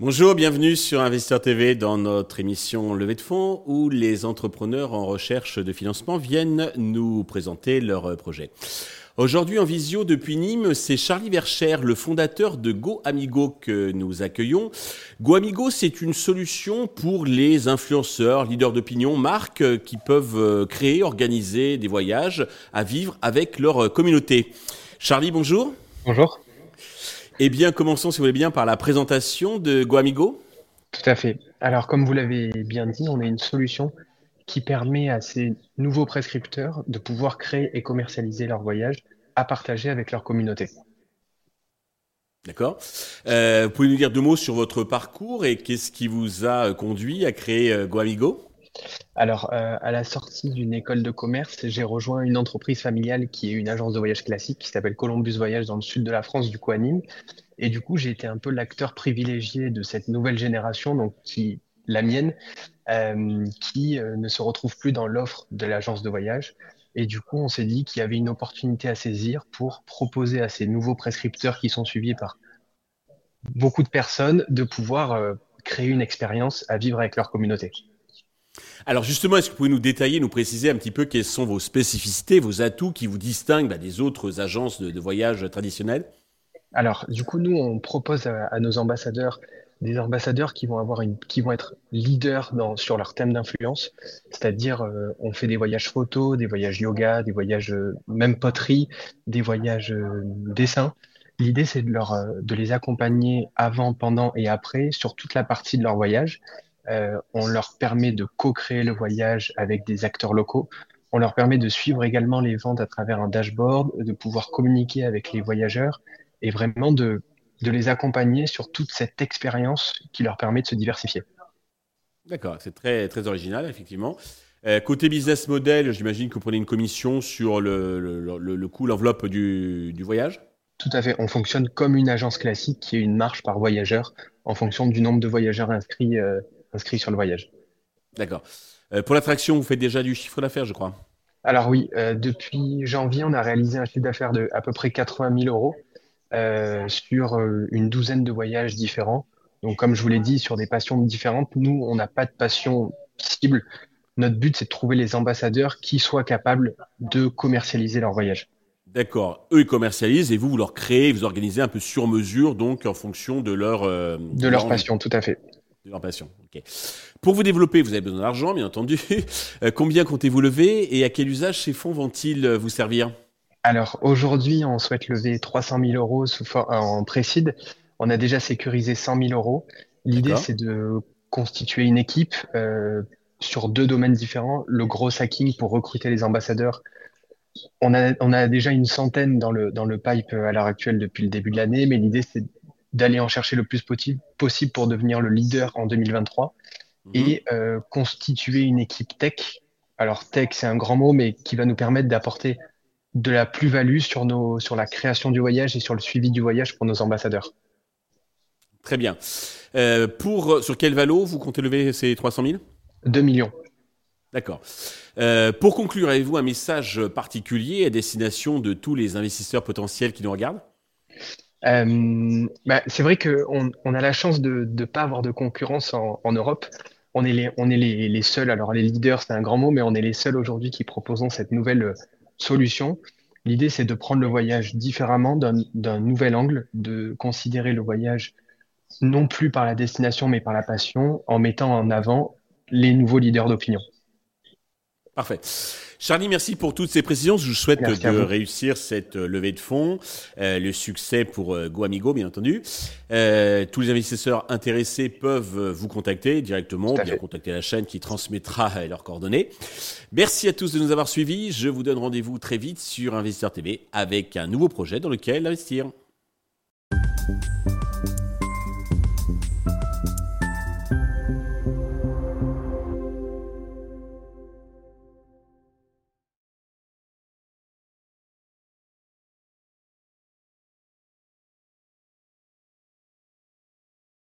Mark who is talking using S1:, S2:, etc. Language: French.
S1: Bonjour, bienvenue sur Investir TV dans notre émission Levée de fonds où les entrepreneurs en recherche de financement viennent nous présenter leurs projets. Aujourd'hui en visio depuis Nîmes, c'est Charlie Vercher, le fondateur de GoAmigo que nous accueillons. GoAmigo, c'est une solution pour les influenceurs, leaders d'opinion, marques qui peuvent créer, organiser des voyages à vivre avec leur communauté. Charlie, bonjour.
S2: Bonjour.
S1: Eh bien, commençons, si vous voulez bien, par la présentation de GoAmigo.
S2: Tout à fait. Alors, comme vous l'avez bien dit, on a une solution qui permet à ces nouveaux prescripteurs de pouvoir créer et commercialiser leur voyage à partager avec leur communauté.
S1: D'accord. Euh, vous pouvez nous dire deux mots sur votre parcours et qu'est-ce qui vous a conduit à créer euh, GoAmigo?
S2: Alors, euh, à la sortie d'une école de commerce, j'ai rejoint une entreprise familiale qui est une agence de voyage classique qui s'appelle Columbus Voyage dans le sud de la France, du coup à Nîmes. Et du coup, j'ai été un peu l'acteur privilégié de cette nouvelle génération, donc qui, la mienne, euh, qui euh, ne se retrouve plus dans l'offre de l'agence de voyage. Et du coup, on s'est dit qu'il y avait une opportunité à saisir pour proposer à ces nouveaux prescripteurs qui sont suivis par beaucoup de personnes de pouvoir créer une expérience à vivre avec leur communauté.
S1: Alors justement, est-ce que vous pouvez nous détailler, nous préciser un petit peu quelles sont vos spécificités, vos atouts qui vous distinguent bah, des autres agences de, voyage traditionnelles?
S2: Alors du coup, nous, on propose à, nos ambassadeurs des ambassadeurs qui vont avoir une, qui vont être leaders dans, sur leur thème d'influence, c'est-à-dire euh, on fait des voyages photos, des voyages yoga, des voyages euh, même poterie, des voyages euh, dessin. L'idée c'est de leur de les accompagner avant, pendant et après sur toute la partie de leur voyage euh, on leur permet de co-créer le voyage avec des acteurs locaux. On leur permet de suivre également les ventes à travers un dashboard, de pouvoir communiquer avec les voyageurs et vraiment de, de les accompagner sur toute cette expérience qui leur permet de se diversifier.
S1: D'accord, c'est très, très original, effectivement. Euh, côté business model, j'imagine que vous prenez une commission sur le, le, le, coût, l'enveloppe du, du voyage?
S2: Tout à fait. On fonctionne comme une agence classique qui est une marge par voyageur en fonction du nombre de voyageurs inscrits euh, sur le voyage.
S1: D'accord. Euh, pour l'attraction, vous faites déjà du chiffre d'affaires, je crois?
S2: Alors oui, euh, depuis janvier, on a réalisé un chiffre d'affaires de à peu près 80 000 euros sur une douzaine de voyages différents. Donc comme je vous l'ai dit, sur des passions différentes, nous, on n'a pas de passion cible. Notre but, c'est de trouver les ambassadeurs qui soient capables de commercialiser leur voyage.
S1: D'accord. Eux, ils commercialisent et vous, vous leur créez, vous organisez un peu sur mesure, donc en fonction de leur...
S2: de leur passion, tout à fait.
S1: De leur passion, ok. Pour vous développer, vous avez besoin d'argent, bien entendu. Euh, combien comptez-vous lever et à quel usage ces fonds vont-ils euh, vous servir?
S2: Alors aujourd'hui, on souhaite lever 300 000 euros sous en précide. On a déjà sécurisé 100 000 euros. L'idée, c'est de constituer une équipe euh, sur deux domaines différents. Le gros hacking pour recruter les ambassadeurs. On a, on a déjà une centaine dans le, dans le pipe à l'heure actuelle depuis le début de l'année, mais l'idée, c'est d'aller en chercher le plus possible pour devenir le leader en 2023 mhm. et euh, constituer une équipe tech. Alors tech, c'est un grand mot, mais qui va nous permettre d'apporter de la plus-value sur, nos, sur la création du voyage et sur le suivi du voyage pour nos ambassadeurs.
S1: Très bien. Euh, pour, sur quel valo vous comptez lever ces 300 000
S2: 2 millions.
S1: D'accord. Euh, pour conclure, avez-vous un message particulier à destination de tous les investisseurs potentiels qui nous regardent?
S2: Euh, bah, c'est vrai qu'on on a la chance de ne pas avoir de concurrence en, en, Europe. On est, les, on est les, les seuls, alors les leaders, c'est un grand mot, mais on est les seuls aujourd'hui qui proposons cette nouvelle euh, solution. L'idée, c'est de prendre le voyage différemment, d'un nouvel angle, de considérer le voyage non plus par la destination, mais par la passion, en mettant en avant les nouveaux leaders d'opinion.
S1: Parfait. Charlie, merci pour toutes ces précisions. Je vous souhaite de réussir cette euh, levée de fonds, euh, le succès pour euh, GoAmigo, bien entendu. Euh, tous les investisseurs intéressés peuvent vous contacter directement, bien contacter la chaîne qui transmettra leurs coordonnées. Merci à tous de nous avoir suivis. Je vous donne rendez-vous très vite sur Investisseur TV avec un nouveau projet dans lequel investir.